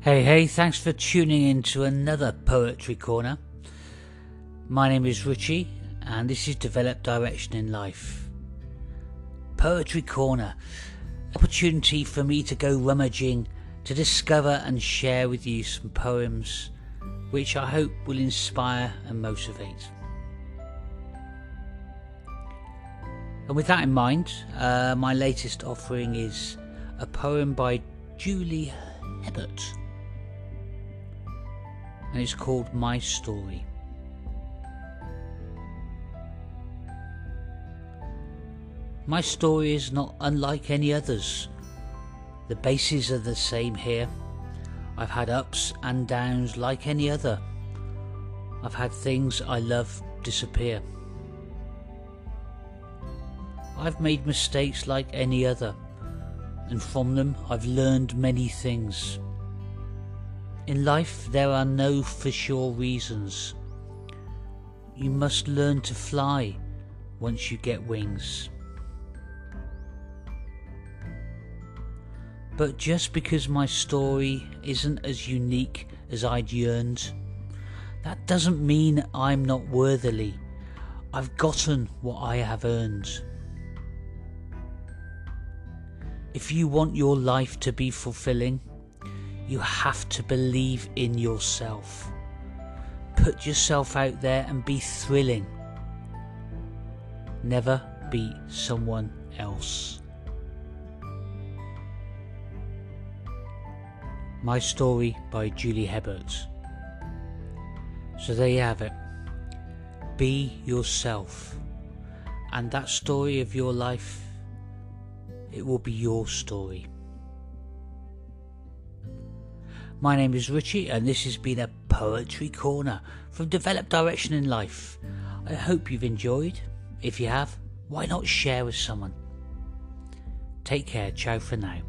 Hey, hey, thanks for tuning in to another Poetry Corner. My name is Richie, and this is Develop Direction in Life. Poetry Corner, opportunity for me to go rummaging to discover and share with you some poems which I hope will inspire and motivate. And with that in mind, uh, my latest offering is a poem by Julie Hebert and it's called My Story. My story is not unlike any others. The bases are the same here. I've had ups and downs like any other. I've had things I love disappear. I've made mistakes like any other, and from them I've learned many things. In life, there are no for sure reasons. You must learn to fly once you get wings. But just because my story isn't as unique as I'd yearned, that doesn't mean I'm not worthily. I've gotten what I have earned. If you want your life to be fulfilling, you have to believe in yourself. Put yourself out there and be thrilling. Never be someone else. My Story by Julie Hebert. So there you have it. Be yourself. And that story of your life, it will be your story. My name is Richie, and this has been a Poetry Corner from Develop Direction in Life. I hope you've enjoyed. If you have, why not share with someone? Take care. Ciao for now.